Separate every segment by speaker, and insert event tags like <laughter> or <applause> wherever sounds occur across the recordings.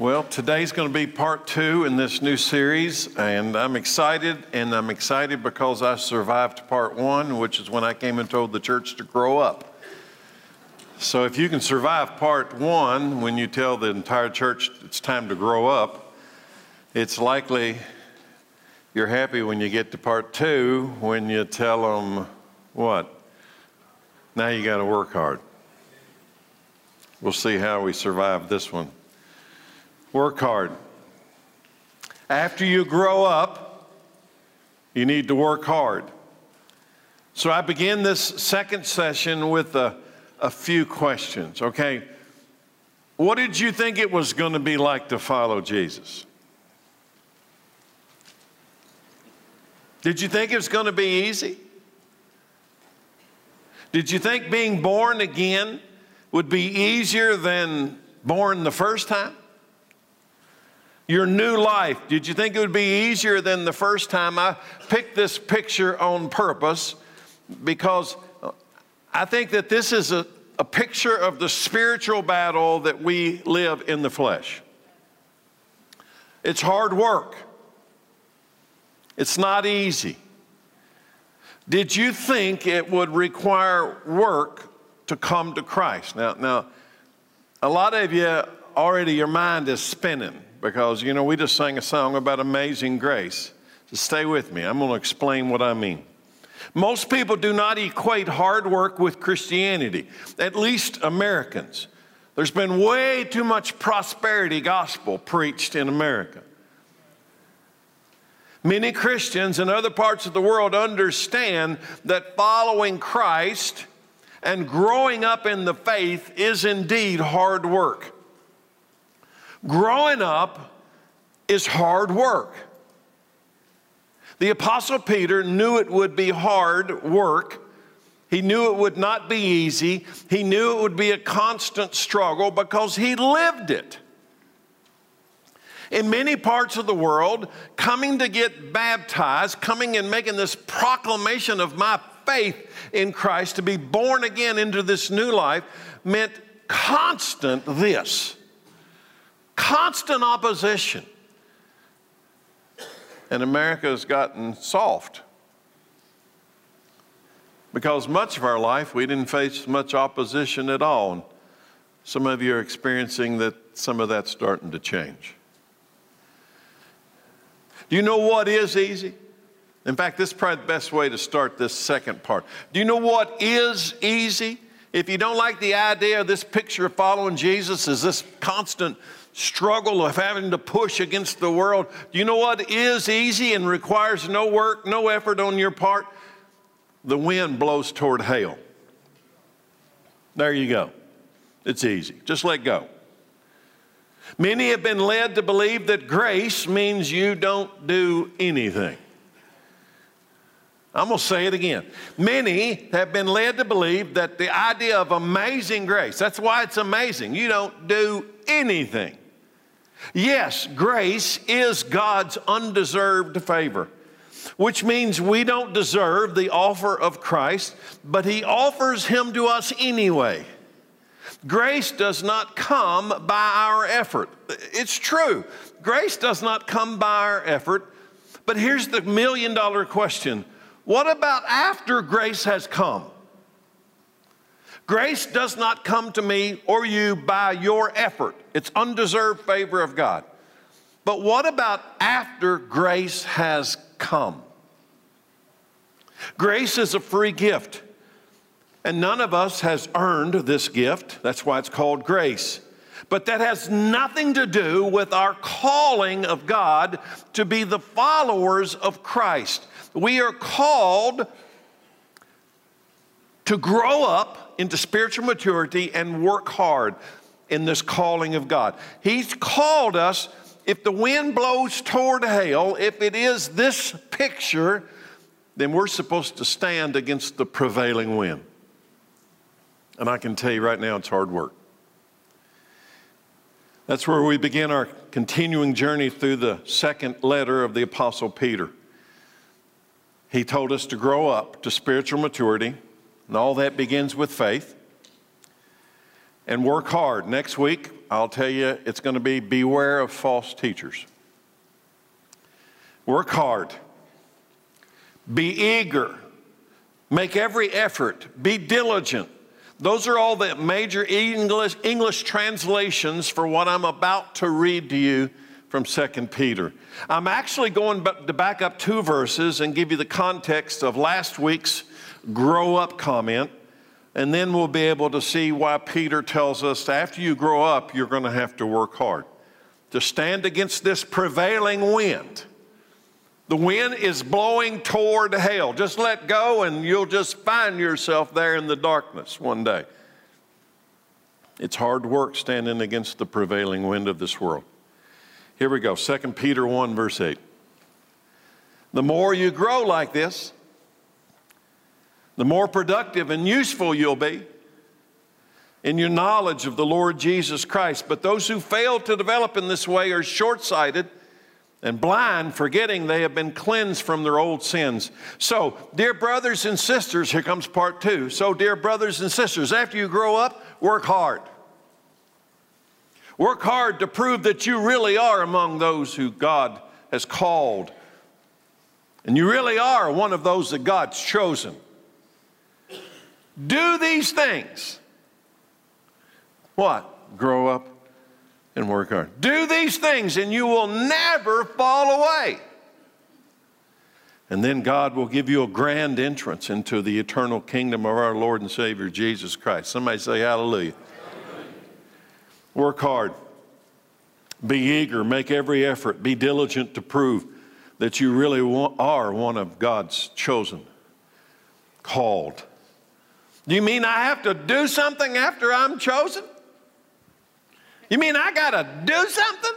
Speaker 1: Well, today's going to be part two in this new series, and I'm excited. And I'm excited because I survived part one, which is when I came and told the church to grow up. So, if you can survive part one when you tell the entire church it's time to grow up, it's likely you're happy when you get to part two when you tell them what? Now you got to work hard. We'll see how we survive this one. Work hard. After you grow up, you need to work hard. So I begin this second session with a, a few questions. Okay, what did you think it was going to be like to follow Jesus? Did you think it was going to be easy? Did you think being born again would be easier than born the first time? Your new life, did you think it would be easier than the first time? I picked this picture on purpose because I think that this is a, a picture of the spiritual battle that we live in the flesh. It's hard work, it's not easy. Did you think it would require work to come to Christ? Now, now, a lot of you already, your mind is spinning because, you know, we just sang a song about amazing grace. So stay with me. I'm going to explain what I mean. Most people do not equate hard work with Christianity, at least Americans. There's been way too much prosperity gospel preached in America. Many Christians in other parts of the world understand that following Christ and growing up in the faith is indeed hard work. Growing up is hard work. The Apostle Peter knew it would be hard work. He knew it would not be easy. He knew it would be a constant struggle because he lived it. In many parts of the world, coming to get baptized, coming and making this proclamation of my faith in Christ, to be born again into this new life, meant constant this constant opposition. And America has gotten soft. Because much of our life we didn't face much opposition at all. And some of you are experiencing that some of that's starting to change. Do you know what is easy? In fact, this is probably the best way to start this second part. Do you know what is easy? If you don't like the idea of this picture of following Jesus as this constant struggle of having to push against the world. Do you know what is easy and requires no work, no effort on your part? The wind blows toward hail. There you go. It's easy. Just let go. Many have been led to believe that grace means you don't do anything. I'm going to say it again. Many have been led to believe that the idea of amazing grace, that's why it's amazing. You don't do anything. Yes, grace is God's undeserved favor, which means we don't deserve the offer of Christ, but He offers Him to us anyway. Grace does not come by our effort. It's true. Grace does not come by our effort, but here's the million dollar question What about after grace has come? Grace does not come to me or you by your effort. It's undeserved favor of God. But what about after grace has come? Grace is a free gift. And none of us has earned this gift. That's why it's called grace. But that has nothing to do with our calling of God to be the followers of Christ. We are called to grow up into spiritual maturity and work hard in this calling of God. He's called us, if the wind blows toward hail, if it is this picture, then we're supposed to stand against the prevailing wind. And I can tell you right now, it's hard work. That's where we begin our continuing journey through the second letter of the Apostle Peter. He told us to grow up to spiritual maturity and all that begins with faith. And work hard. Next week, I'll tell you it's going to be beware of false teachers. Work hard. Be eager. Make every effort. Be diligent. Those are all the major English, English translations for what I'm about to read to you from 2 Peter. I'm actually going to back up two verses and give you the context of last week's grow up comment, and then we'll be able to see why Peter tells us after you grow up, you're going to have to work hard to stand against this prevailing wind. The wind is blowing toward hell. Just let go, and you'll just find yourself there in the darkness one day. It's hard work standing against the prevailing wind of this world. Here we go 2 Peter 1, verse 8. The more you grow like this, the more productive and useful you'll be in your knowledge of the Lord Jesus Christ. But those who fail to develop in this way are short sighted and blind, forgetting they have been cleansed from their old sins. So, dear brothers and sisters, here comes part two. So, dear brothers and sisters, after you grow up, work hard. Work hard to prove that you really are among those who God has called. And you really are one of those that God's chosen. Do these things. What? Grow up and work hard. Do these things, and you will never fall away. And then God will give you a grand entrance into the eternal kingdom of our Lord and Savior Jesus Christ. Somebody say hallelujah. hallelujah. Work hard. Be eager. Make every effort. Be diligent to prove that you really are one of God's chosen, called you mean I have to do something after I'm chosen? You mean I got to do something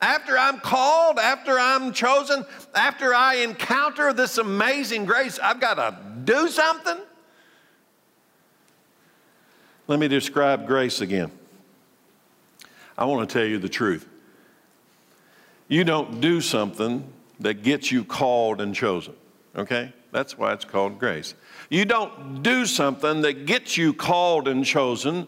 Speaker 1: after I'm called, after I'm chosen, after I encounter this amazing grace? I've got to do something? Let me describe grace again. I want to tell you the truth. You don't do something that gets you called and chosen, okay? That's why it's called grace. You don't do something that gets you called and chosen,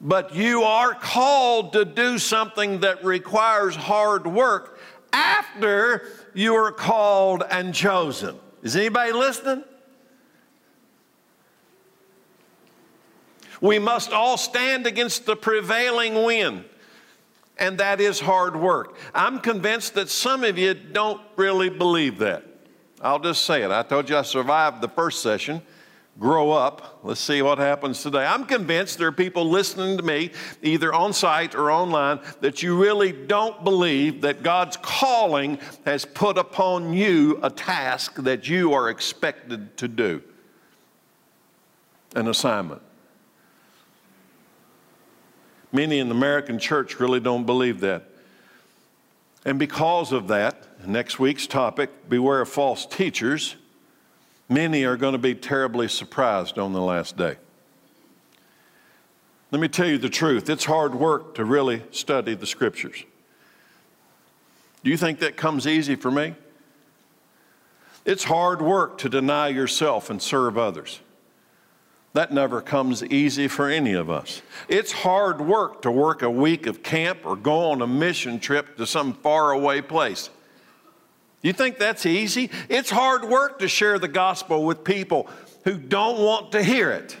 Speaker 1: but you are called to do something that requires hard work after you are called and chosen. Is anybody listening? We must all stand against the prevailing wind, and that is hard work. I'm convinced that some of you don't really believe that. I'll just say it. I told you I survived the first session. Grow up. Let's see what happens today. I'm convinced there are people listening to me, either on site or online, that you really don't believe that God's calling has put upon you a task that you are expected to do, an assignment. Many in the American church really don't believe that. And because of that, next week's topic beware of false teachers, many are going to be terribly surprised on the last day. Let me tell you the truth it's hard work to really study the scriptures. Do you think that comes easy for me? It's hard work to deny yourself and serve others. That never comes easy for any of us. It's hard work to work a week of camp or go on a mission trip to some faraway place. You think that's easy? It's hard work to share the gospel with people who don't want to hear it.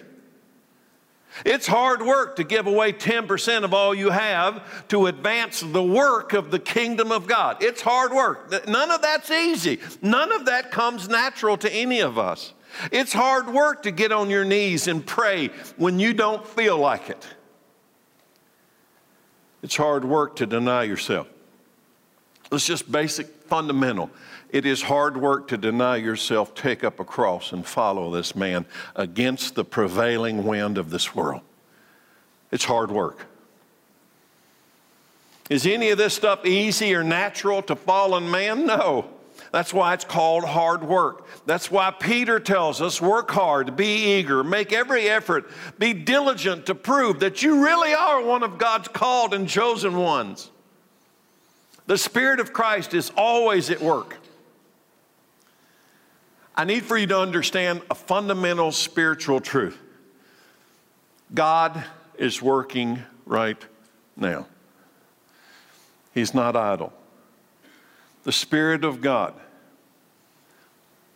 Speaker 1: It's hard work to give away 10% of all you have to advance the work of the kingdom of God. It's hard work. None of that's easy. None of that comes natural to any of us. It's hard work to get on your knees and pray when you don't feel like it. It's hard work to deny yourself. It's just basic, fundamental. It is hard work to deny yourself, take up a cross, and follow this man against the prevailing wind of this world. It's hard work. Is any of this stuff easy or natural to fallen man? No. That's why it's called hard work. That's why Peter tells us work hard, be eager, make every effort, be diligent to prove that you really are one of God's called and chosen ones. The Spirit of Christ is always at work. I need for you to understand a fundamental spiritual truth God is working right Now, He's not idle. The Spirit of God,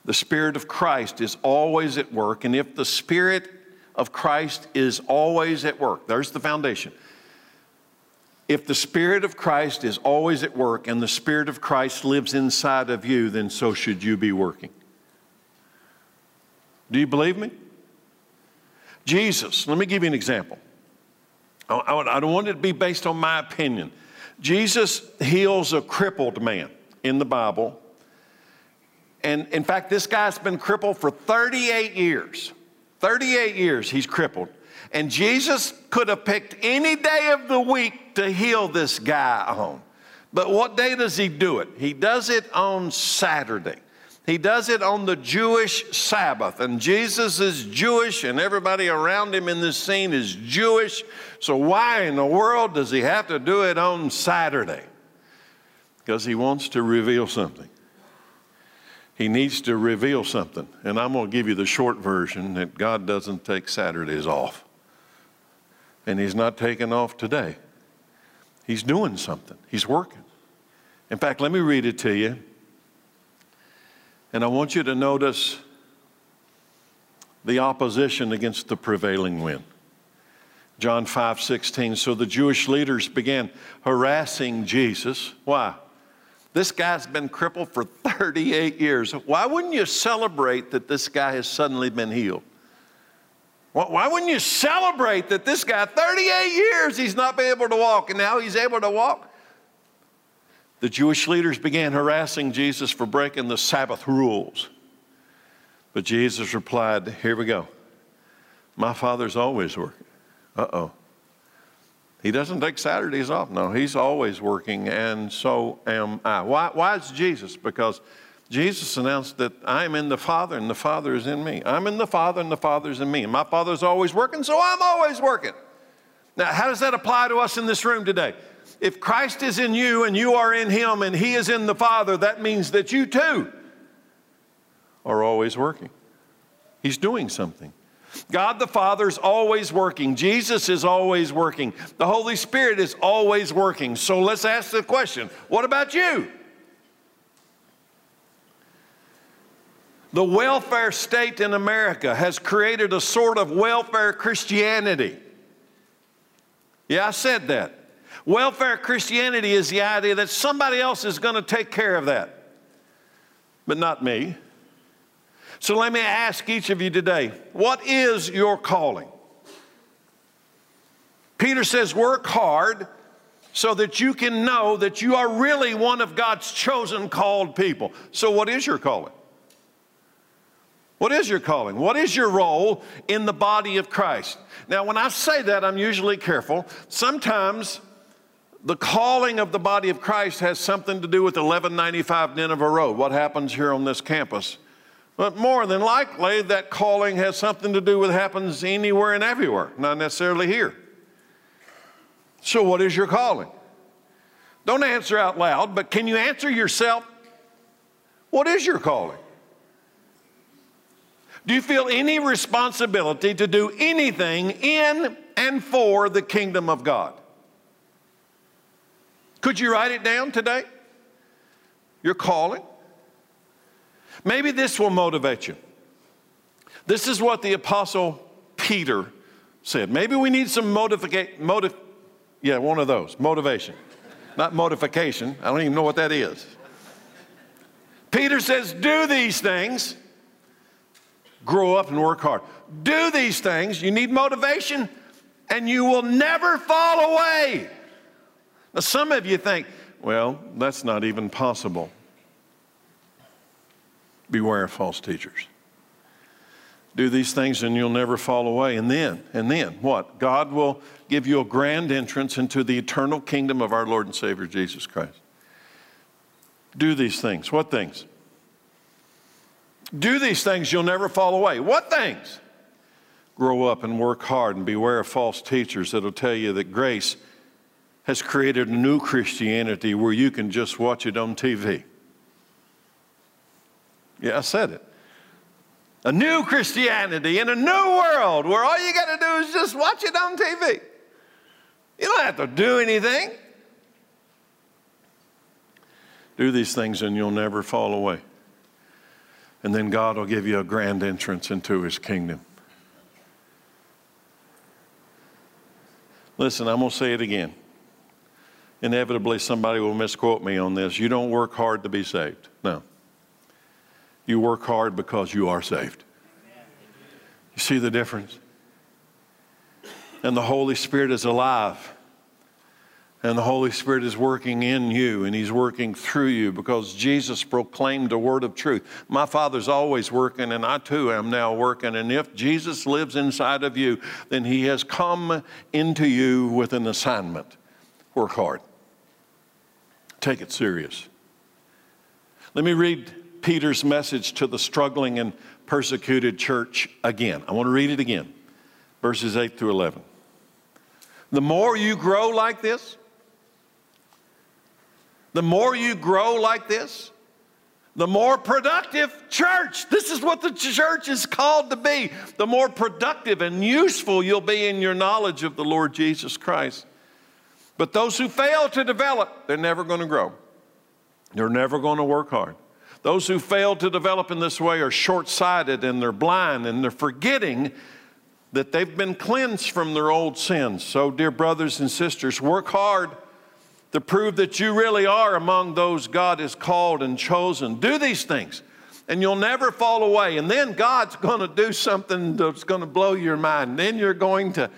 Speaker 1: the Spirit of Christ is always at work. And if the Spirit of Christ is always at work, there's the foundation. If the Spirit of Christ is always at work and the Spirit of Christ lives inside of you, then so should you be working. Do you believe me? Jesus, let me give you an example. I don't want it to be based on my opinion. Jesus heals a crippled man in the Bible. And in fact, this guy's been crippled for 38 years. 38 years he's crippled. And Jesus could have picked any day of the week to heal this guy on. But what day does he do it? He does it on Saturday. He does it on the Jewish Sabbath. And Jesus is Jewish, and everybody around him in this scene is Jewish. So, why in the world does he have to do it on Saturday? Because he wants to reveal something. He needs to reveal something. And I'm going to give you the short version that God doesn't take Saturdays off. And He's not taking off today. He's doing something, He's working. In fact, let me read it to you. And I want you to notice the opposition against the prevailing wind. John 5 16. So the Jewish leaders began harassing Jesus. Why? This guy's been crippled for 38 years. Why wouldn't you celebrate that this guy has suddenly been healed? Why wouldn't you celebrate that this guy, 38 years, he's not been able to walk, and now he's able to walk? The Jewish leaders began harassing Jesus for breaking the Sabbath rules. But Jesus replied, Here we go. My Father's always working. Uh oh. He doesn't take Saturdays off. No, he's always working, and so am I. Why, why is Jesus? Because Jesus announced that I am in the Father, and the Father is in me. I'm in the Father, and the Father's in me. And my Father's always working, so I'm always working. Now, how does that apply to us in this room today? If Christ is in you and you are in Him and He is in the Father, that means that you too are always working. He's doing something. God the Father is always working. Jesus is always working. The Holy Spirit is always working. So let's ask the question what about you? The welfare state in America has created a sort of welfare Christianity. Yeah, I said that. Welfare Christianity is the idea that somebody else is going to take care of that, but not me. So let me ask each of you today what is your calling? Peter says, work hard so that you can know that you are really one of God's chosen, called people. So, what is your calling? What is your calling? What is your role in the body of Christ? Now, when I say that, I'm usually careful. Sometimes the calling of the body of Christ has something to do with 1195 Nineveh Road, what happens here on this campus. But more than likely, that calling has something to do with happens anywhere and everywhere, not necessarily here. So, what is your calling? Don't answer out loud, but can you answer yourself? What is your calling? Do you feel any responsibility to do anything in and for the kingdom of God? Could you write it down today? Your calling. Maybe this will motivate you. This is what the Apostle Peter said. Maybe we need some motivation. Motiv- yeah, one of those. Motivation. Not modification. I don't even know what that is. Peter says, Do these things. Grow up and work hard. Do these things. You need motivation, and you will never fall away. Now, some of you think, well, that's not even possible. Beware of false teachers. Do these things and you'll never fall away. And then, and then what? God will give you a grand entrance into the eternal kingdom of our Lord and Savior Jesus Christ. Do these things. What things? Do these things, you'll never fall away. What things? Grow up and work hard and beware of false teachers that'll tell you that grace has created a new Christianity where you can just watch it on TV. Yeah, I said it. A new Christianity in a new world where all you got to do is just watch it on TV. You don't have to do anything. Do these things and you'll never fall away. And then God will give you a grand entrance into his kingdom. Listen, I'm going to say it again. Inevitably, somebody will misquote me on this. You don't work hard to be saved. No. You work hard because you are saved. You see the difference? And the Holy Spirit is alive. And the Holy Spirit is working in you and He's working through you because Jesus proclaimed a word of truth. My Father's always working, and I too am now working. And if Jesus lives inside of you, then He has come into you with an assignment. Work hard, take it serious. Let me read Peter's message to the struggling and persecuted church again. I want to read it again, verses 8 through 11. The more you grow like this, the more you grow like this, the more productive church. This is what the church is called to be. The more productive and useful you'll be in your knowledge of the Lord Jesus Christ. But those who fail to develop, they're never going to grow. They're never going to work hard. Those who fail to develop in this way are short sighted and they're blind and they're forgetting that they've been cleansed from their old sins. So, dear brothers and sisters, work hard to prove that you really are among those God has called and chosen. Do these things, and you'll never fall away. And then God's going to do something that's going to blow your mind. Then you're going to,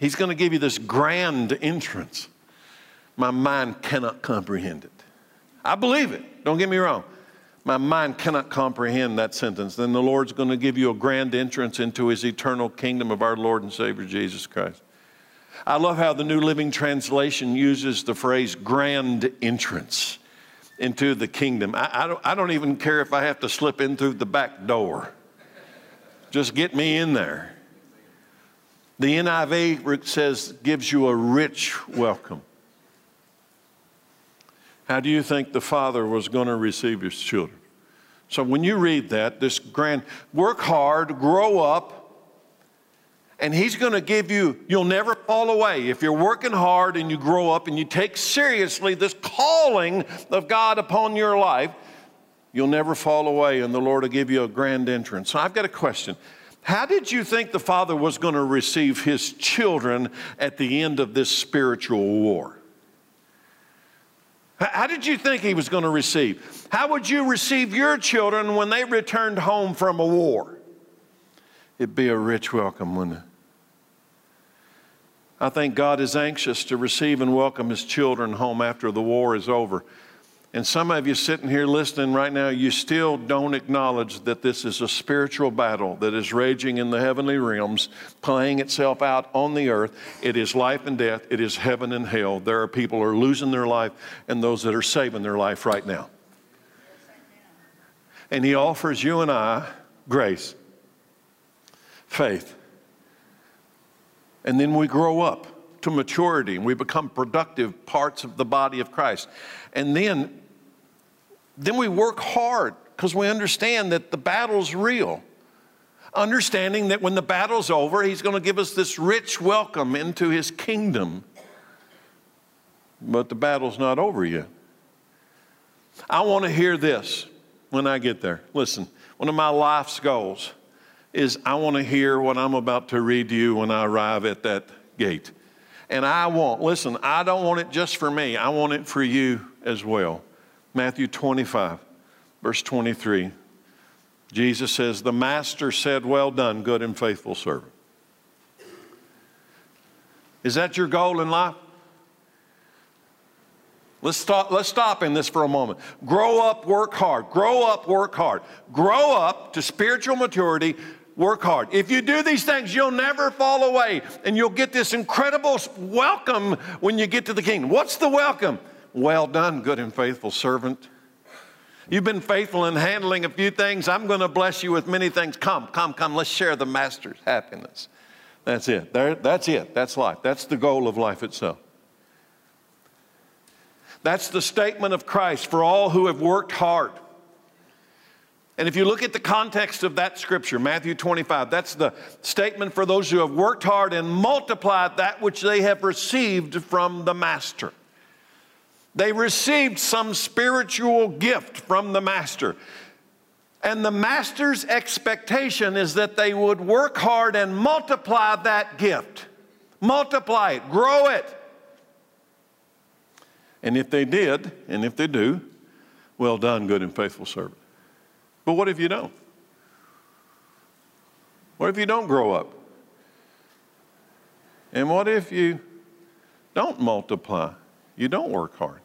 Speaker 1: He's going to give you this grand entrance. My mind cannot comprehend it. I believe it, don't get me wrong. My mind cannot comprehend that sentence. Then the Lord's going to give you a grand entrance into His eternal kingdom of our Lord and Savior Jesus Christ. I love how the New Living Translation uses the phrase grand entrance into the kingdom. I, I, don't, I don't even care if I have to slip in through the back door. Just get me in there. The NIV says, gives you a rich welcome. How do you think the Father was going to receive his children? So when you read that, this grand, work hard, grow up, and He's going to give you, you'll never fall away. If you're working hard and you grow up and you take seriously this calling of God upon your life, you'll never fall away, and the Lord will give you a grand entrance. So I've got a question. How did you think the Father was going to receive His children at the end of this spiritual war? How did you think He was going to receive? How would you receive your children when they returned home from a war? It'd be a rich welcome, wouldn't it? I think God is anxious to receive and welcome His children home after the war is over. And some of you sitting here listening right now, you still don't acknowledge that this is a spiritual battle that is raging in the heavenly realms, playing itself out on the earth. It is life and death, it is heaven and hell. There are people who are losing their life and those that are saving their life right now. And He offers you and I grace, faith, and then we grow up to maturity and we become productive parts of the body of Christ. And then, then we work hard because we understand that the battle's real. Understanding that when the battle's over, He's going to give us this rich welcome into His kingdom. But the battle's not over yet. I want to hear this when I get there. Listen, one of my life's goals is I want to hear what I'm about to read to you when I arrive at that gate. And I want, listen, I don't want it just for me, I want it for you as well. Matthew 25, verse 23. Jesus says, The master said, Well done, good and faithful servant. Is that your goal in life? Let's stop, let's stop in this for a moment. Grow up, work hard. Grow up, work hard. Grow up to spiritual maturity, work hard. If you do these things, you'll never fall away and you'll get this incredible welcome when you get to the kingdom. What's the welcome? Well done, good and faithful servant. You've been faithful in handling a few things. I'm going to bless you with many things. Come, come, come. Let's share the master's happiness. That's it. There, that's it. That's life. That's the goal of life itself. That's the statement of Christ for all who have worked hard And if you look at the context of that scripture, Matthew 25, that's the statement for those who have worked hard and multiplied that which they have received from the master. They received some spiritual gift from the master. And the master's expectation is that they would work hard and multiply that gift. Multiply it, grow it. And if they did, and if they do, well done, good and faithful servant. But what if you don't? What if you don't grow up? And what if you don't multiply? You don't work hard.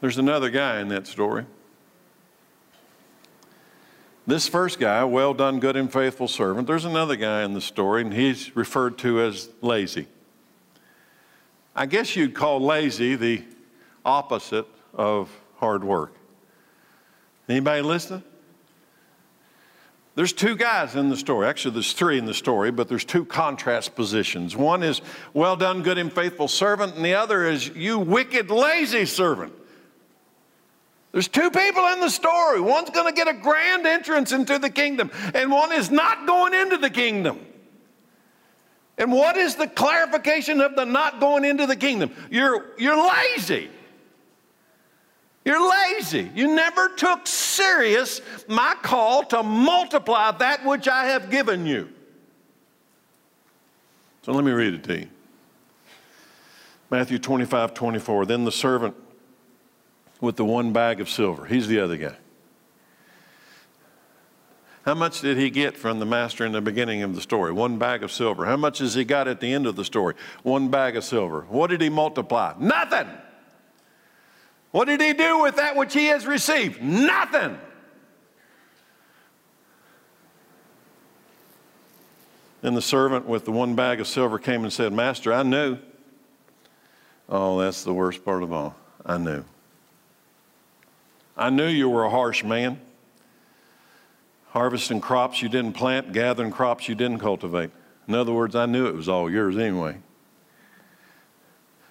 Speaker 1: There's another guy in that story. This first guy, well done, good and faithful servant, there's another guy in the story, and he's referred to as lazy. I guess you'd call lazy the opposite of hard work. Anybody listening? There's two guys in the story. Actually, there's three in the story, but there's two contrast positions. One is, well done, good and faithful servant, and the other is, you wicked, lazy servant. There's two people in the story. One's going to get a grand entrance into the kingdom, and one is not going into the kingdom. And what is the clarification of the not going into the kingdom? You're, you're lazy. You're lazy. You never took serious my call to multiply that which I have given you. So let me read it to you. Matthew 25, 24. Then the servant with the one bag of silver, he's the other guy. How much did he get from the master in the beginning of the story? One bag of silver. How much has he got at the end of the story? One bag of silver. What did he multiply? Nothing. What did he do with that which he has received? Nothing. Then the servant with the one bag of silver came and said, Master, I knew. Oh, that's the worst part of all. I knew. I knew you were a harsh man harvesting crops you didn't plant, gathering crops you didn't cultivate. In other words, I knew it was all yours anyway.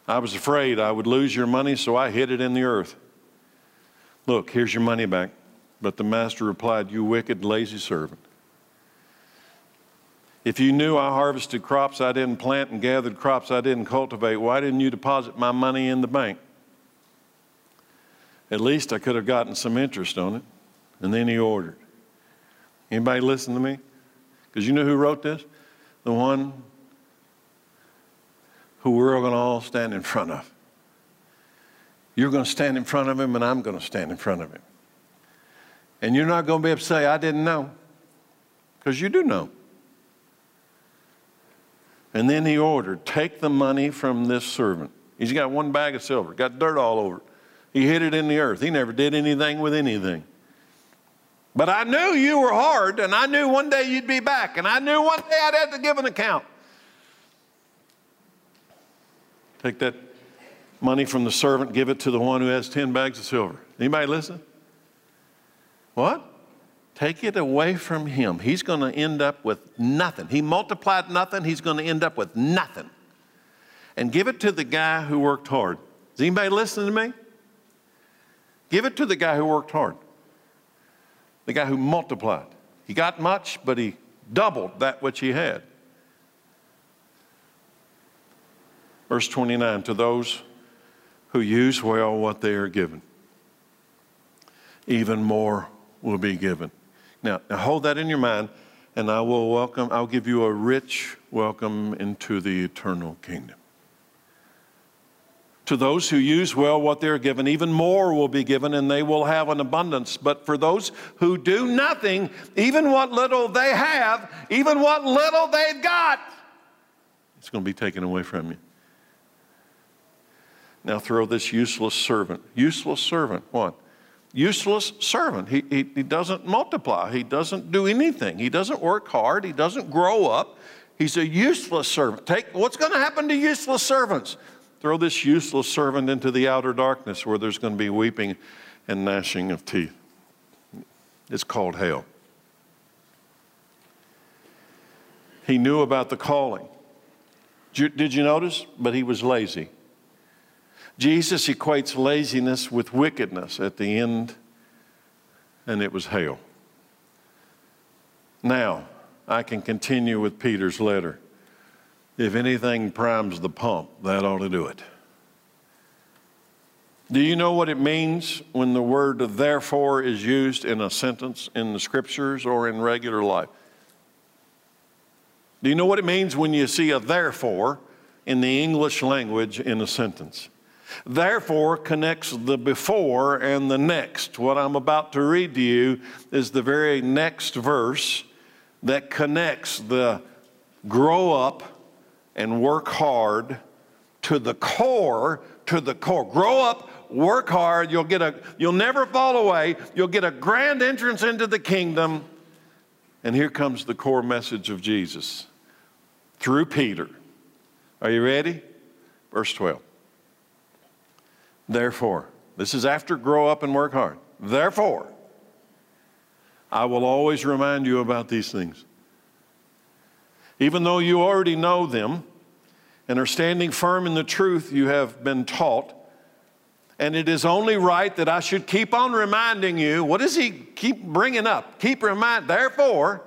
Speaker 1: I was afraid I would lose your money, so I hid it in the earth. Look, here's your money back. But the master replied, You wicked, lazy servant. If you knew I harvested crops I didn't plant and gathered crops I didn't cultivate, why didn't you deposit my money in the bank? At least I could have gotten some interest on it. And then he ordered, Anybody listen to me? Because you know who wrote this? The one who we're going to all stand in front of. You're going to stand in front of him, and I'm going to stand in front of him. And you're not going to be able to say, I didn't know, because you do know. And then he ordered, Take the money from this servant. He's got one bag of silver, got dirt all over it. He hid it in the earth. He never did anything with anything. But I knew you were hard, and I knew one day you'd be back, and I knew one day I'd have to give an account. Take that money from the servant, give it to the one who has 10 bags of silver. Anybody listen? What? Take it away from him. He's going to end up with nothing. He multiplied nothing, he's going to end up with nothing. And give it to the guy who worked hard. Is anybody listening to me? Give it to the guy who worked hard the guy who multiplied. He got much, but he doubled that which he had. Verse 29 to those who use well what they are given, even more will be given. Now, now hold that in your mind, and I will welcome, I'll give you a rich welcome into the eternal kingdom. To those who use well what they're given, even more will be given, and they will have an abundance. But for those who do nothing, even what little they have, even what little they've got, it's going to be taken away from you. Now throw this useless servant. Useless servant, what? Useless servant. He, he, he doesn't multiply, he doesn't do anything, he doesn't work hard, he doesn't grow up. He's a useless servant. Take what's going to happen to useless servants? Throw this useless servant into the outer darkness where there's going to be weeping and gnashing of teeth. It's called hell. He knew about the calling. Did you notice? But he was lazy. Jesus equates laziness with wickedness at the end, and it was hell. Now, I can continue with Peter's letter. If anything primes the pump, that ought to do it. Do you know what it means when the word therefore is used in a sentence in the scriptures or in regular life? Do you know what it means when you see a therefore in the English language in a sentence? Therefore connects the before and the next. What I'm about to read to you is the very next verse that connects the grow up and work hard to the core, to the core. Grow up, work hard, you'll get a you'll never fall away. You'll get a grand entrance into the kingdom. And here comes the core message of Jesus through Peter. Are you ready? Verse 12. Therefore, this is after grow up and work hard. Therefore, I will always remind you about these things. Even though you already know them and are standing firm in the truth you have been taught, and it is only right that I should keep on reminding you. What does he keep bringing up? Keep remind. Therefore,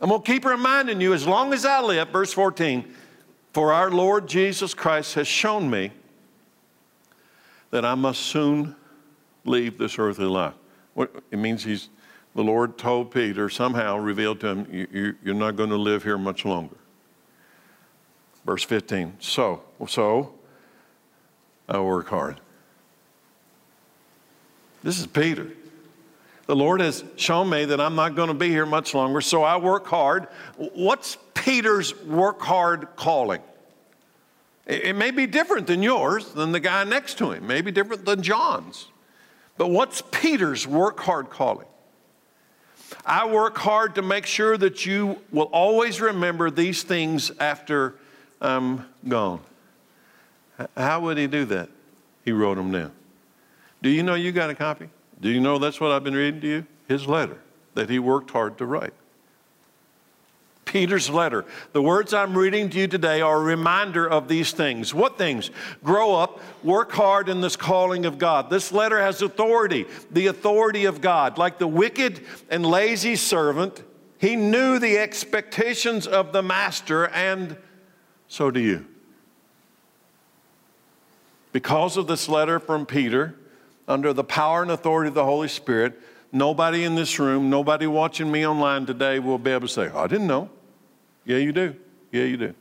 Speaker 1: I'm going to keep reminding you as long as I live. Verse 14. For our Lord Jesus Christ has shown me that I must soon leave this earthly life. It means he's the Lord told Peter, somehow revealed to him, you, are not going to live here much longer. Verse 15. So, so I work hard. This is Peter. The Lord has shown me that I'm not going to be here much longer, so I work hard. What's Peter's work hard calling? It may be different than yours, than the guy next to him, maybe different than John's. But what's Peter's work hard calling? I work hard to make sure that you will always remember these things after I'm gone. How would he do that? He wrote them down. Do you know you got a copy? Do you know that's what I've been reading to you? His letter that he worked hard to write. Peter's letter. The words I'm reading to you today are a reminder of these things. What things? Grow up, work hard in this calling of God. This letter has authority, the authority of God. Like the wicked and lazy servant, he knew the expectations of the master, and so do you. Because of this letter from Peter, under the power and authority of the Holy Spirit, nobody in this room, nobody watching me online today will be able to say, oh, I didn't know. Yeah, you do. Yeah, you do.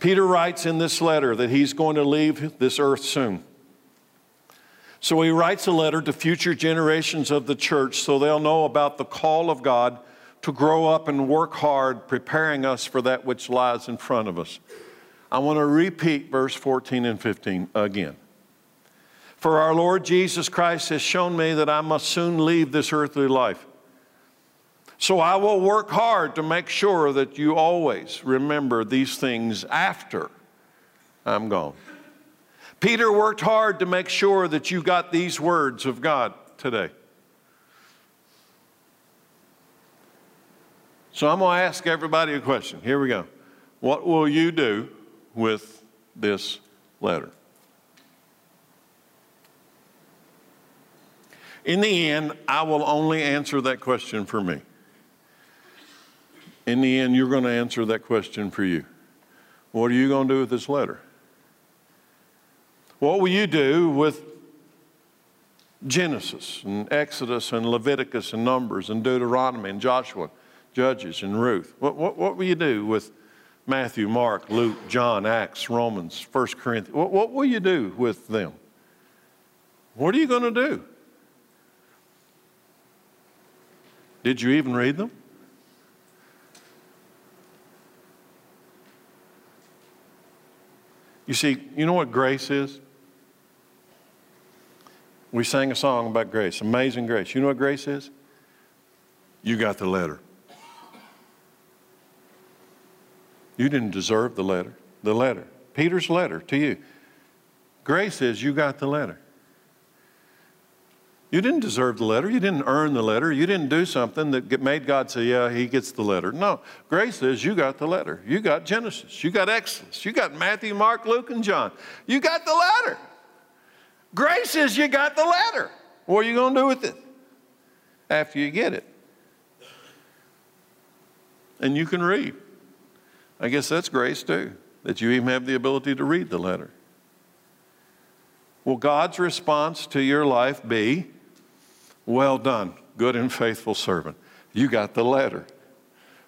Speaker 1: Peter writes in this letter that he's going to leave this earth soon. So he writes a letter to future generations of the church so they'll know about the call of God to grow up and work hard, preparing us for that which lies in front of us. I want to repeat verse 14 and 15 again. For our Lord Jesus Christ has shown me that I must soon leave this earthly life. So I will work hard to make sure that you always remember these things after I'm gone. Peter worked hard to make sure that you got these words of God today. So I'm going to ask everybody a question. Here we go. What will you do with this letter? In the end, I will only answer that question for me in the end, you're going to answer that question for you. What are you going to do with this letter? What will you do with Genesis and Exodus and Leviticus and Numbers and Deuteronomy and Joshua, Judges and Ruth? What, what, what will you do with Matthew, Mark, Luke, John, Acts, Romans, 1 Corinthians? What, what will you do with them? What are you going to do? Did you even read them? You see, you know what grace is? We sang a song about grace, amazing grace. You know what grace is? You got the letter. You didn't deserve the letter. The letter. Peter's letter to you. Grace is you got the letter. You didn't deserve the letter. You didn't earn the letter. You didn't do something that made God say, Yeah, he gets the letter. No, grace is you got the letter. You got Genesis. You got Exodus. You got Matthew, Mark, Luke, and John. You got the letter. Grace is you got the letter. What are you going to do with it after you get it? And you can read. I guess that's grace too, that you even have the ability to read the letter. Will God's response to your life be, Well done, good and faithful servant? You got the letter.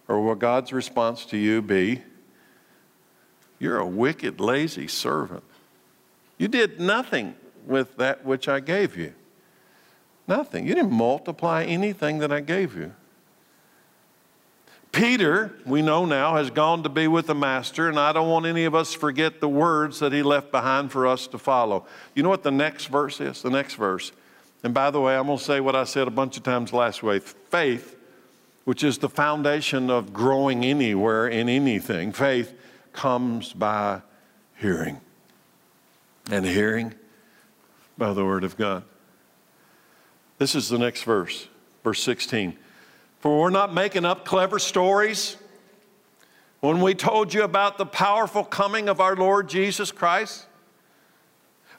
Speaker 1: Or will God's response to you be, You're a wicked, lazy servant? You did nothing with that which I gave you. Nothing. You didn't multiply anything that I gave you. Peter, we know now, has gone to be with the Master, and I don't want any of us to forget the words that he left behind for us to follow. You know what the next verse is? The next verse. And by the way, I'm going to say what I said a bunch of times last week faith, which is the foundation of growing anywhere in anything, faith comes by hearing. And hearing by the Word of God. This is the next verse, verse 16. For we're not making up clever stories. When we told you about the powerful coming of our Lord Jesus Christ,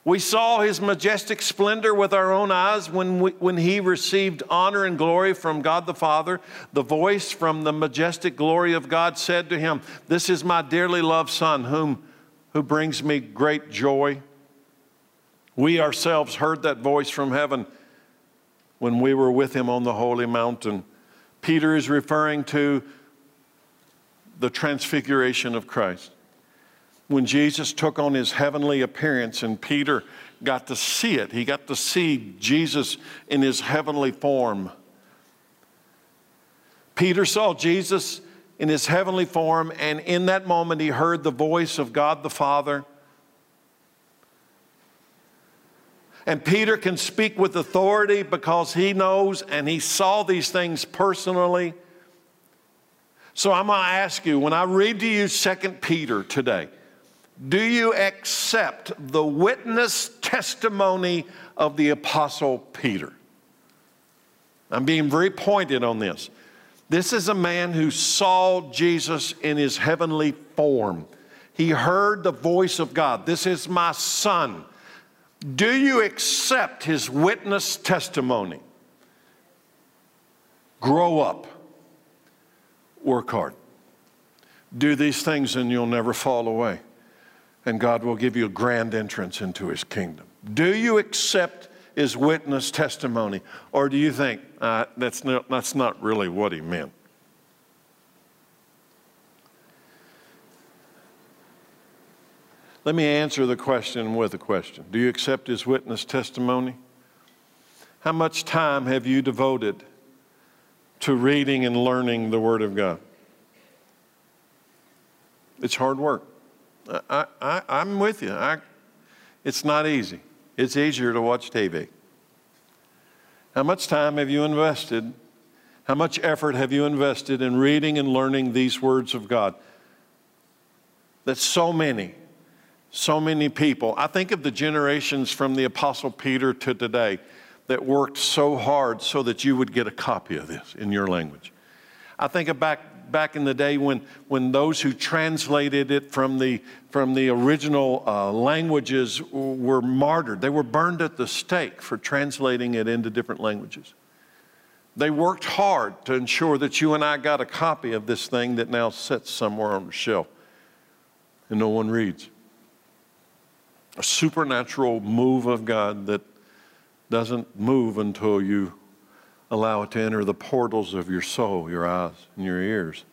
Speaker 1: we saw his majestic splendor with our own eyes when, we, when he received honor and glory from God the Father. The voice from the majestic glory of God said to him, This is my dearly loved Son, whom, who brings me great joy. We ourselves heard that voice from heaven when we were with him on the holy mountain. Peter is referring to the transfiguration of Christ. When Jesus took on his heavenly appearance, and Peter got to see it, he got to see Jesus in his heavenly form. Peter saw Jesus in his heavenly form, and in that moment, he heard the voice of God the Father. And Peter can speak with authority because he knows and he saw these things personally. So I'm going to ask you when I read to you 2 Peter today, do you accept the witness testimony of the Apostle Peter? I'm being very pointed on this. This is a man who saw Jesus in his heavenly form. He heard the voice of God. This is my son do you accept his witness testimony? Grow up. Work hard. Do these things and you'll never fall away. And God will give you a grand entrance into his kingdom. Do you accept his witness testimony? Or do you think uh, that's, that's not really what he meant? Let me answer the question with a question Do you accept his witness testimony? How much time have you devoted to reading and learning the Word of God? It's hard work. I, I, I'm with you. I, it's not easy. It's easier to watch TV. How much time have you invested? How much effort have you invested in reading and learning these words of God? That so many so many people. I think of the generations from the Apostle Peter to today that worked so hard so that you would get a copy of this in your language. I think of back, back in the day when, when those who translated it from the, from the original uh, languages were martyred. They were burned at the stake for translating it into different languages. They worked hard to ensure that you and I got a copy of this thing that now sits somewhere on the shelf and no one reads a supernatural move of God that doesn't move until you allow it to enter the portals of your soul, your eyes, and your ears.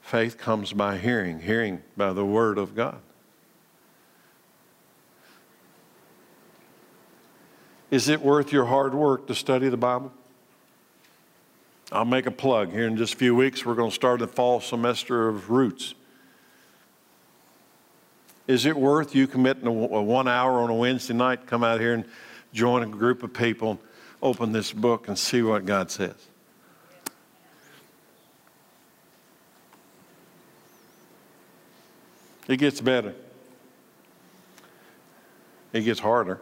Speaker 1: Faith comes by hearing, hearing by the Word of God. Is it worth your hard work to study the Bible? I'll make a plug. Here in just a few weeks, we're going to start the fall semester of Roots. Is it worth you committing a, one hour on a Wednesday night, come out here and join a group of people, open this book, and see what God says? It gets better. It gets harder.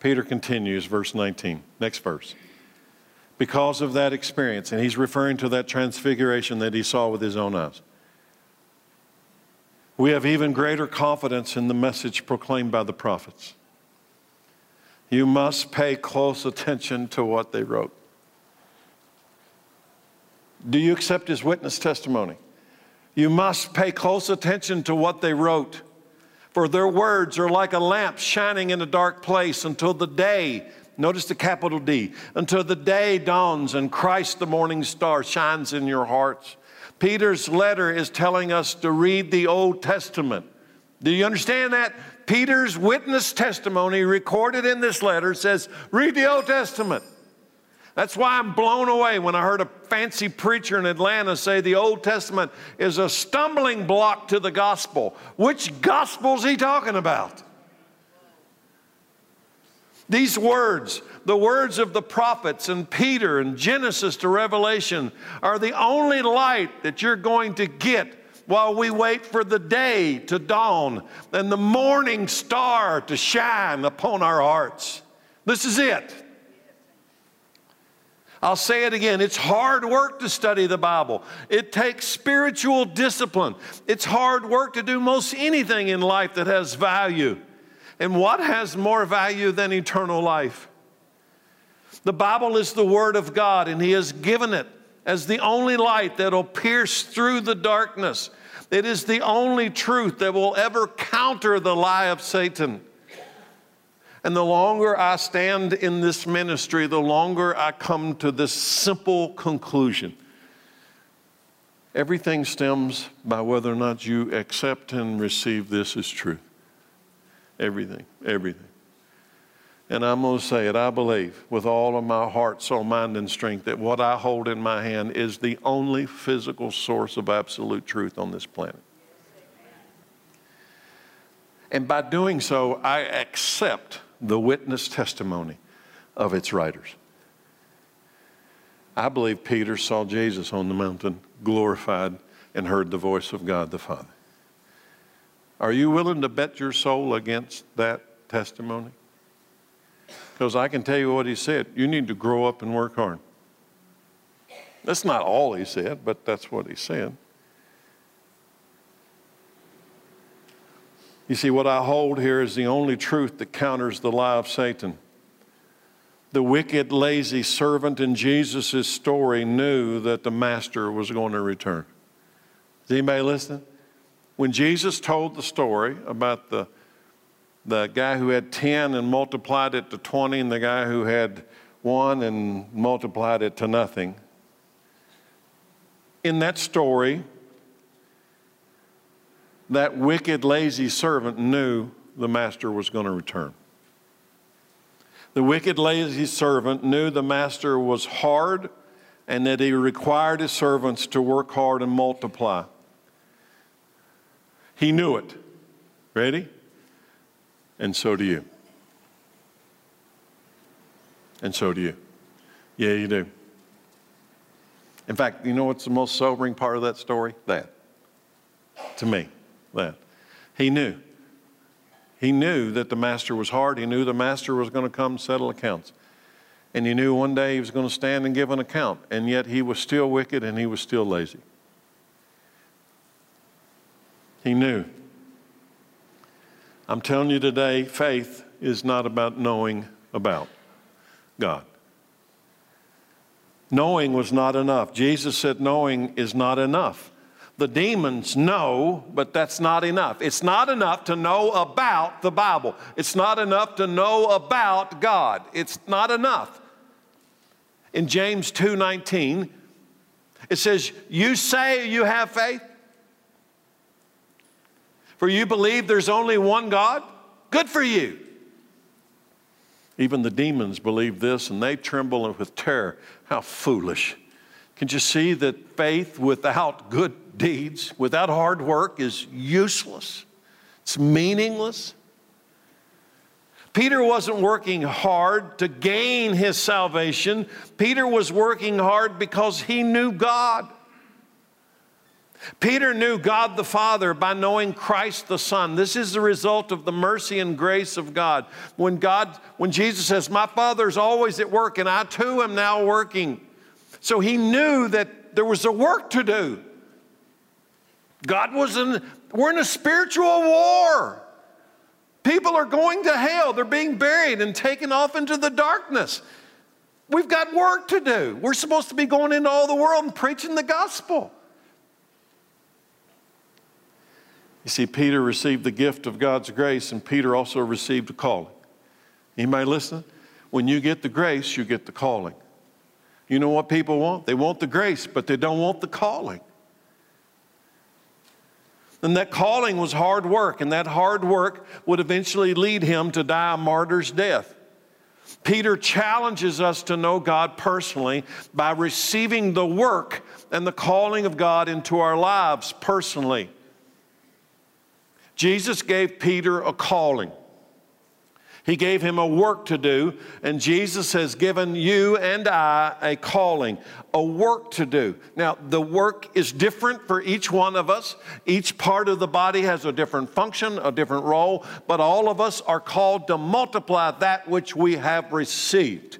Speaker 1: Peter continues, verse 19. Next verse. Because of that experience, and he's referring to that transfiguration that he saw with his own eyes, we have even greater confidence in the message proclaimed by the prophets. You must pay close attention to what they wrote. Do you accept his witness testimony? You must pay close attention to what they wrote, for their words are like a lamp shining in a dark place until the day, notice the capital D, until the day dawns and Christ the morning star shines in your hearts. Peter's letter is telling us to read the Old Testament. Do you understand that? Peter's witness testimony recorded in this letter says, read the Old Testament. That's why I'm blown away when I heard a fancy preacher in Atlanta say the Old Testament is a stumbling block to the gospel. Which gospel is he talking about? These words, the words of the prophets and Peter and Genesis to Revelation, are the only light that you're going to get while we wait for the day to dawn and the morning star to shine upon our hearts. This is it. I'll say it again. It's hard work to study the Bible. It takes spiritual discipline. It's hard work to do most anything in life that has value. And what has more value than eternal life? The Bible is the Word of God, and He has given it as the only light that'll pierce through the darkness. It is the only truth that will ever counter the lie of Satan. And the longer I stand in this ministry, the longer I come to this simple conclusion. Everything stems by whether or not you accept and receive this as truth. Everything, everything. And I'm going to say it, I believe with all of my heart, soul, mind, and strength that what I hold in my hand is the only physical source of absolute truth on this planet. And by doing so, I accept the witness testimony of its writers. I believe Peter saw Jesus on the mountain, glorified, and heard the voice of God the Father. Are you willing to bet your soul against that testimony? Because I can tell you what he said. You need to grow up and work hard. That's not all he said, but that's what he said. You see, what I hold here is the only truth that counters the lie of Satan. The wicked, lazy servant in Jesus' story knew that the master was going to return. Is anybody listening? When Jesus told the story about the, the guy who had 10 and multiplied it to 20, and the guy who had one and multiplied it to nothing, in that story, that wicked, lazy servant knew the master was going to return. The wicked, lazy servant knew the master was hard and that he required his servants to work hard and multiply. He knew it. Ready? And so do you. And so do you. Yeah, you do. In fact, you know what's the most sobering part of that story? That. To me that. He knew. He knew that the master was hard. He knew the master was going to come settle accounts. And he knew one day he was going to stand and give an account. And yet he was still wicked and he was still lazy. He knew. I'm telling you today, faith is not about knowing about God. Knowing was not enough. Jesus said knowing is not enough. The demons know, but that's not enough. It's not enough to know about the Bible. It's not enough to know about God. It's not enough. In James 2:19, it says, "You say you have faith, for you believe there's only one God? Good for you." Even the demons believe this and they tremble with terror. How foolish. Can you see that faith without good deeds, without hard work, is useless, it's meaningless. Peter wasn't working hard to gain his salvation. Peter was working hard because he knew God. Peter knew God the Father by knowing Christ the Son. This is the result of the mercy and grace of God. When God, when Jesus says, My Father's always at work, and I too am now working. So he knew that there was a work to do. God was in, we're in a spiritual war. People are going to hell. They're being buried and taken off into the darkness. We've got work to do. We're supposed to be going into all the world and preaching the gospel. You see, Peter received the gift of God's grace, and Peter also received a calling. Anybody listen? When you get the grace, you get the calling. You know what people want? They want the grace, but they don't want the calling. And that calling was hard work, and that hard work would eventually lead him to die a martyr's death. Peter challenges us to know God personally by receiving the work and the calling of God into our lives personally. Jesus gave Peter a calling. He gave him a work to do, and Jesus has given you and I a calling, a work to do. Now, the work is different for each one of us. Each part of the body has a different function, a different role, but all of us are called to multiply that which we have received.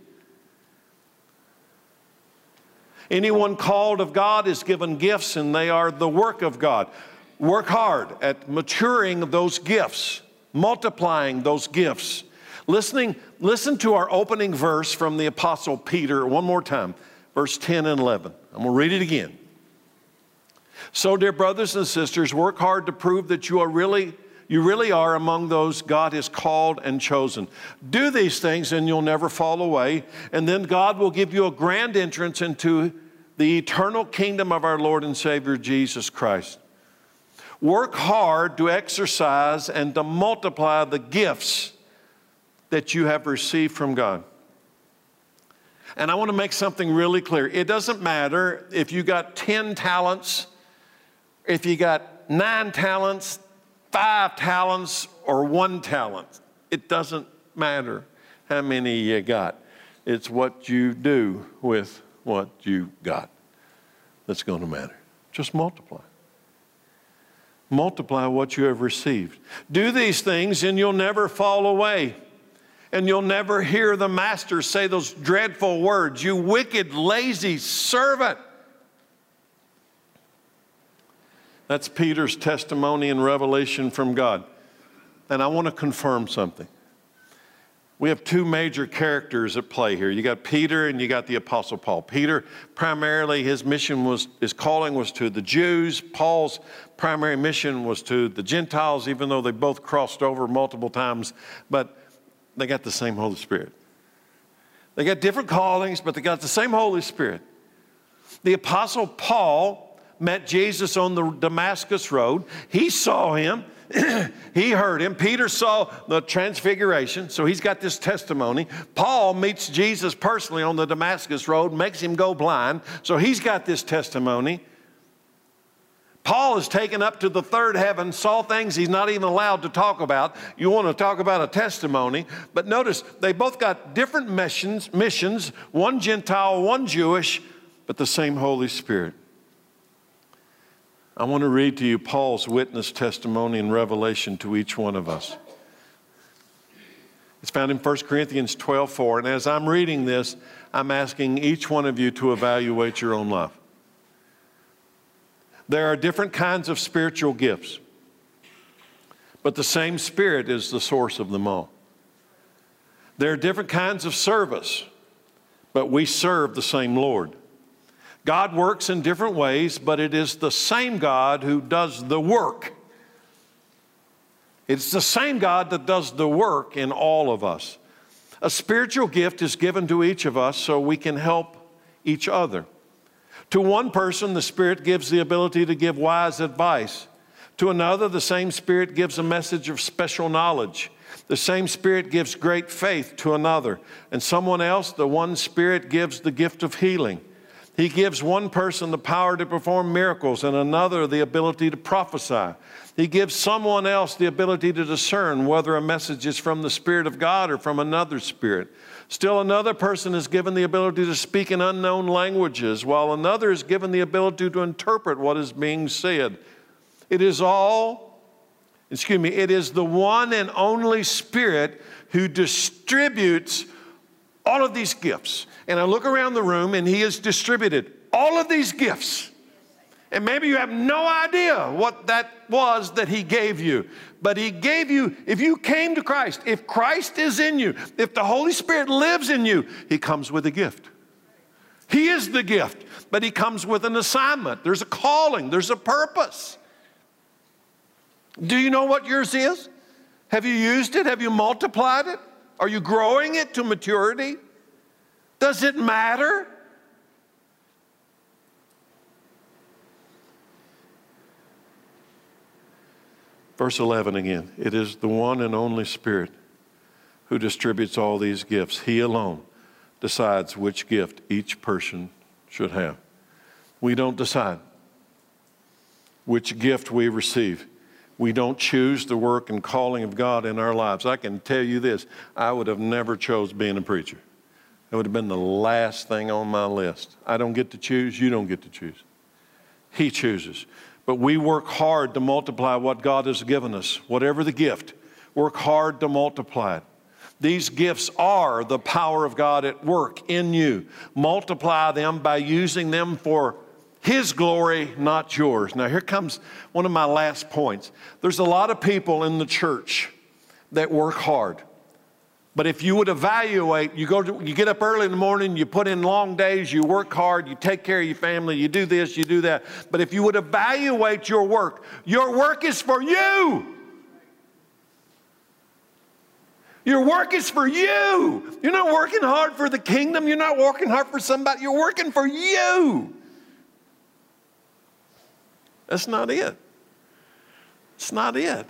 Speaker 1: Anyone called of God is given gifts, and they are the work of God. Work hard at maturing those gifts, multiplying those gifts. Listening, listen to our opening verse from the Apostle Peter one more time, verse 10 and 11. I'm going to read it again. So, dear brothers and sisters, work hard to prove that you are really you really are among those God has called and chosen. Do these things and you'll never fall away, and then God will give you a grand entrance into the eternal kingdom of our Lord and Savior Jesus Christ. Work hard to exercise and to multiply the gifts that you have received from God. And I want to make something really clear. It doesn't matter if you got 10 talents, if you got nine talents, five talents, or one talent. It doesn't matter how many you got. It's what you do with what you got that's going to matter. Just multiply. Multiply what you have received. Do these things and you'll never fall away and you'll never hear the master say those dreadful words You wicked, lazy servant. That's Peter's testimony and revelation from God. And I want to confirm something. We have two major characters at play here. You got Peter and you got the Apostle Paul. Peter, primarily, his mission was, his calling was to the Jews. Paul's primary mission was to the Gentiles, even though they both crossed over multiple times. But they got the same Holy Spirit. They got different callings, but they got the same Holy Spirit. The Apostle Paul met Jesus on the Damascus Road. He saw him, <clears throat> he heard him. Peter saw the transfiguration, so he's got this testimony. Paul meets Jesus personally on the Damascus Road, makes him go blind, so he's got this testimony. Paul is taken up to the third heaven, saw things he's not even allowed to talk about. You want to talk about a testimony, but notice they both got different missions, missions, one Gentile, one Jewish, but the same Holy Spirit. I want to read to you Paul's witness testimony and revelation to each one of us. It's found in 1 Corinthians 12 4. And as I'm reading this, I'm asking each one of you to evaluate your own life. There are different kinds of spiritual gifts, but the same Spirit is the source of them all. There are different kinds of service, but we serve the same Lord. God works in different ways, but it is the same God who does the work. It's the same God that does the work in all of us. A spiritual gift is given to each of us so we can help each other. To one person, the Spirit gives the ability to give wise advice. To another, the same Spirit gives a message of special knowledge. The same Spirit gives great faith to another. And someone else, the one Spirit gives the gift of healing. He gives one person the power to perform miracles and another the ability to prophesy. He gives someone else the ability to discern whether a message is from the Spirit of God or from another spirit. Still, another person is given the ability to speak in unknown languages, while another is given the ability to interpret what is being said. It is all, excuse me, it is the one and only Spirit who distributes all of these gifts. And I look around the room and He has distributed all of these gifts. And maybe you have no idea what that was that He gave you. But He gave you, if you came to Christ, if Christ is in you, if the Holy Spirit lives in you, He comes with a gift. He is the gift, but He comes with an assignment. There's a calling, there's a purpose. Do you know what yours is? Have you used it? Have you multiplied it? Are you growing it to maturity? Does it matter? Verse 11 again it is the one and only Spirit who distributes all these gifts. He alone decides which gift each person should have. We don't decide which gift we receive. We don't choose the work and calling of God in our lives. I can tell you this I would have never chose being a preacher. It would have been the last thing on my list. I don't get to choose, you don't get to choose. He chooses. But we work hard to multiply what God has given us, whatever the gift. Work hard to multiply it. These gifts are the power of God at work in you. Multiply them by using them for His glory, not yours. Now, here comes one of my last points. There's a lot of people in the church that work hard. But if you would evaluate, you go to, you get up early in the morning, you put in long days, you work hard, you take care of your family, you do this, you do that. But if you would evaluate your work, your work is for you. Your work is for you. You're not working hard for the kingdom. You're not working hard for somebody. You're working for you. That's not it. It's not it.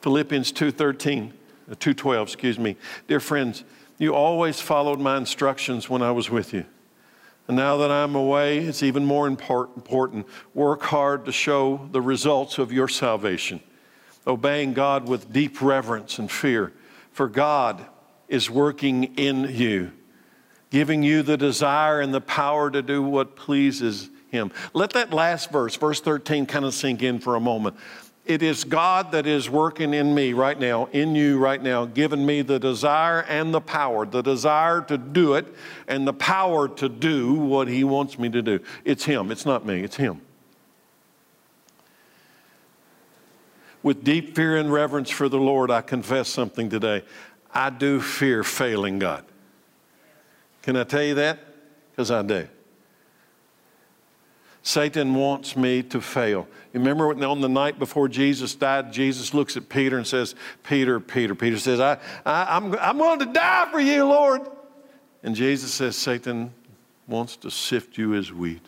Speaker 1: Philippians 2:13. 212, excuse me. Dear friends, you always followed my instructions when I was with you. And now that I'm away, it's even more important. Work hard to show the results of your salvation, obeying God with deep reverence and fear. For God is working in you, giving you the desire and the power to do what pleases Him. Let that last verse, verse 13, kind of sink in for a moment. It is God that is working in me right now, in you right now, giving me the desire and the power, the desire to do it and the power to do what He wants me to do. It's Him, it's not me, it's Him. With deep fear and reverence for the Lord, I confess something today. I do fear failing God. Can I tell you that? Because I do. Satan wants me to fail. Remember on the night before Jesus died, Jesus looks at Peter and says, Peter, Peter, Peter says, I, I, I'm, I'm going to die for you, Lord. And Jesus says, Satan wants to sift you as wheat.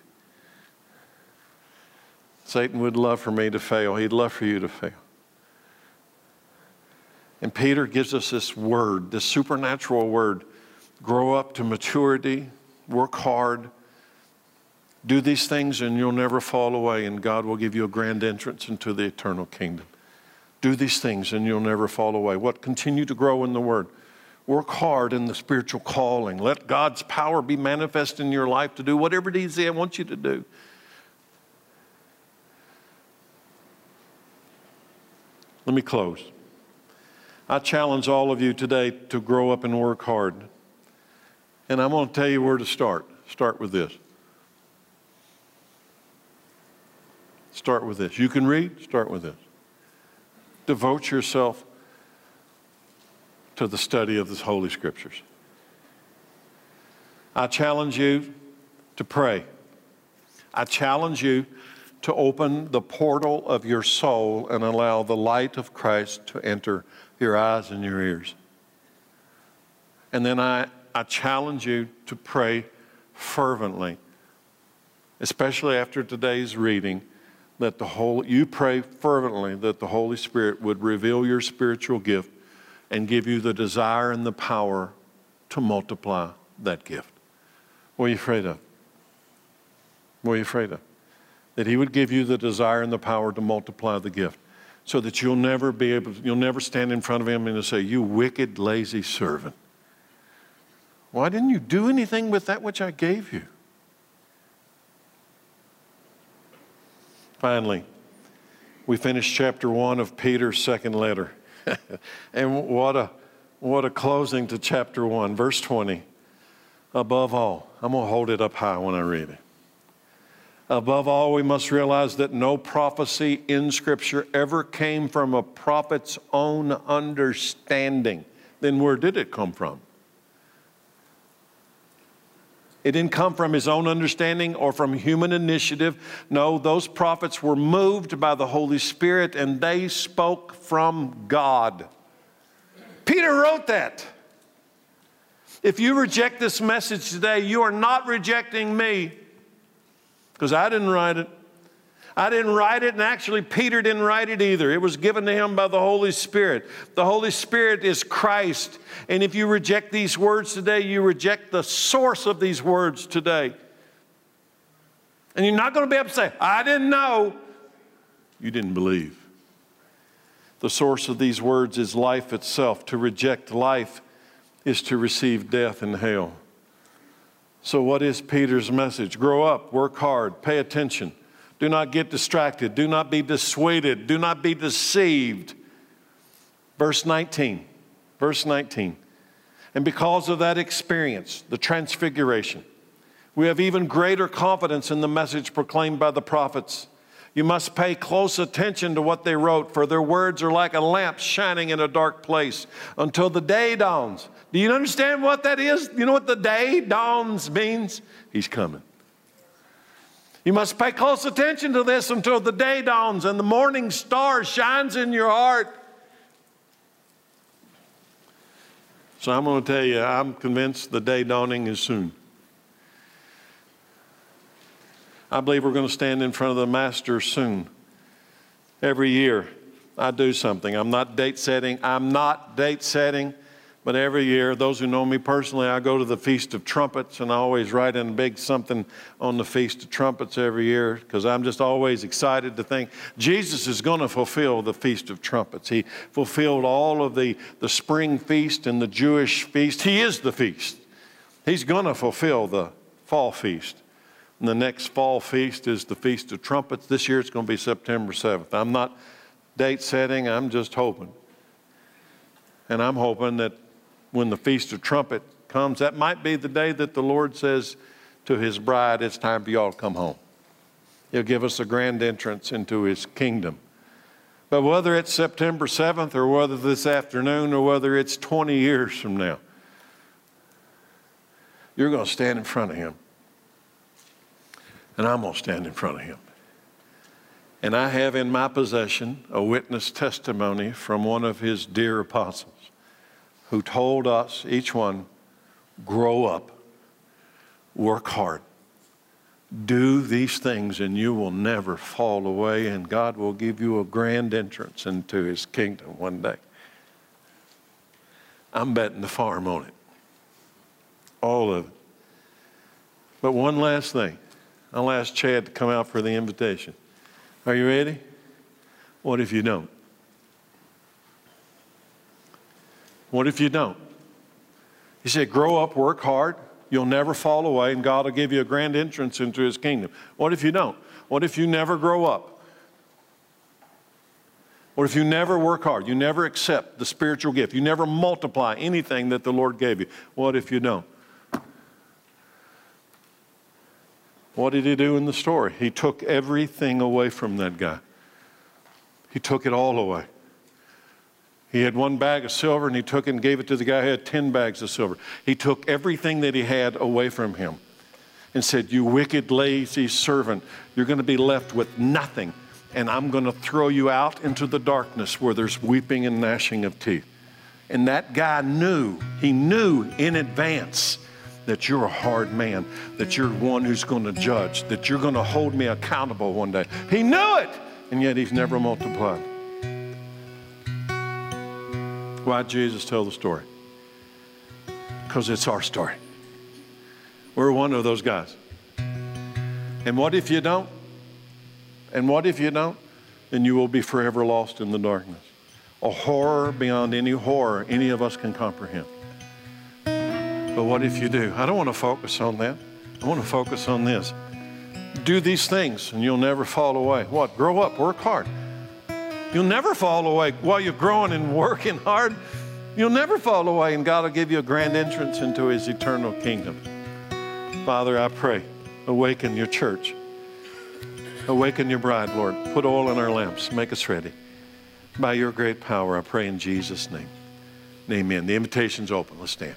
Speaker 1: Satan would love for me to fail. He'd love for you to fail. And Peter gives us this word, this supernatural word grow up to maturity, work hard, do these things and you'll never fall away, and God will give you a grand entrance into the eternal kingdom. Do these things and you'll never fall away. What? Continue to grow in the Word. Work hard in the spiritual calling. Let God's power be manifest in your life to do whatever it is He wants you to do. Let me close. I challenge all of you today to grow up and work hard. And I'm going to tell you where to start. Start with this. Start with this. You can read, start with this. Devote yourself to the study of the Holy Scriptures. I challenge you to pray. I challenge you to open the portal of your soul and allow the light of Christ to enter your eyes and your ears. And then I, I challenge you to pray fervently, especially after today's reading that the Holy, you pray fervently that the Holy Spirit would reveal your spiritual gift and give you the desire and the power to multiply that gift. What are you afraid of? What are you afraid of? That He would give you the desire and the power to multiply the gift so that you'll never be able to, you'll never stand in front of Him and say, You wicked, lazy servant. Why didn't you do anything with that which I gave you? Finally, we finish chapter one of Peter's second letter. <laughs> and what a, what a closing to chapter one, verse 20. Above all, I'm going to hold it up high when I read it. Above all, we must realize that no prophecy in Scripture ever came from a prophet's own understanding. Then where did it come from? It didn't come from his own understanding or from human initiative. No, those prophets were moved by the Holy Spirit and they spoke from God. Peter wrote that. If you reject this message today, you are not rejecting me because I didn't write it. I didn't write it, and actually, Peter didn't write it either. It was given to him by the Holy Spirit. The Holy Spirit is Christ. And if you reject these words today, you reject the source of these words today. And you're not going to be able to say, I didn't know. You didn't believe. The source of these words is life itself. To reject life is to receive death and hell. So, what is Peter's message? Grow up, work hard, pay attention. Do not get distracted. Do not be dissuaded. Do not be deceived. Verse 19. Verse 19. And because of that experience, the transfiguration, we have even greater confidence in the message proclaimed by the prophets. You must pay close attention to what they wrote, for their words are like a lamp shining in a dark place until the day dawns. Do you understand what that is? You know what the day dawns means? He's coming. You must pay close attention to this until the day dawns and the morning star shines in your heart. So I'm going to tell you, I'm convinced the day dawning is soon. I believe we're going to stand in front of the Master soon. Every year, I do something. I'm not date setting. I'm not date setting. But every year, those who know me personally, I go to the Feast of Trumpets and I always write in big something on the Feast of Trumpets every year because I'm just always excited to think Jesus is going to fulfill the Feast of Trumpets. He fulfilled all of the, the spring feast and the Jewish feast. He is the feast. He's going to fulfill the fall feast. And the next fall feast is the Feast of Trumpets. This year it's going to be September 7th. I'm not date setting, I'm just hoping. And I'm hoping that when the Feast of Trumpet comes, that might be the day that the Lord says to his bride, It's time for y'all to come home. He'll give us a grand entrance into his kingdom. But whether it's September 7th or whether this afternoon or whether it's 20 years from now, you're going to stand in front of him. And I'm going to stand in front of him. And I have in my possession a witness testimony from one of his dear apostles who told us, each one, grow up, work hard, do these things, and you will never fall away, and God will give you a grand entrance into His kingdom one day. I'm betting the farm on it. All of it. But one last thing. I'll ask Chad to come out for the invitation. Are you ready? What if you don't? What if you don't? He said, Grow up, work hard, you'll never fall away, and God will give you a grand entrance into His kingdom. What if you don't? What if you never grow up? What if you never work hard? You never accept the spiritual gift. You never multiply anything that the Lord gave you. What if you don't? What did he do in the story? He took everything away from that guy. He took it all away. He had one bag of silver and he took it and gave it to the guy who had 10 bags of silver. He took everything that he had away from him and said, You wicked, lazy servant, you're going to be left with nothing. And I'm going to throw you out into the darkness where there's weeping and gnashing of teeth. And that guy knew, he knew in advance that you're a hard man, that you're one who's going to judge, that you're going to hold me accountable one day. He knew it, and yet he's never multiplied. Why Jesus tell the story? Because it's our story. We're one of those guys. And what if you don't? And what if you don't? Then you will be forever lost in the darkness. A horror beyond any horror any of us can comprehend. But what if you do? I don't want to focus on that. I want to focus on this. Do these things and you'll never fall away. What? Grow up, work hard. You'll never fall away while you're growing and working hard. You'll never fall away, and God will give you a grand entrance into His eternal kingdom. Father, I pray, awaken your church. Awaken your bride, Lord. Put oil in our lamps. Make us ready. By your great power, I pray in Jesus' name. Amen. The invitation's open. Let's stand.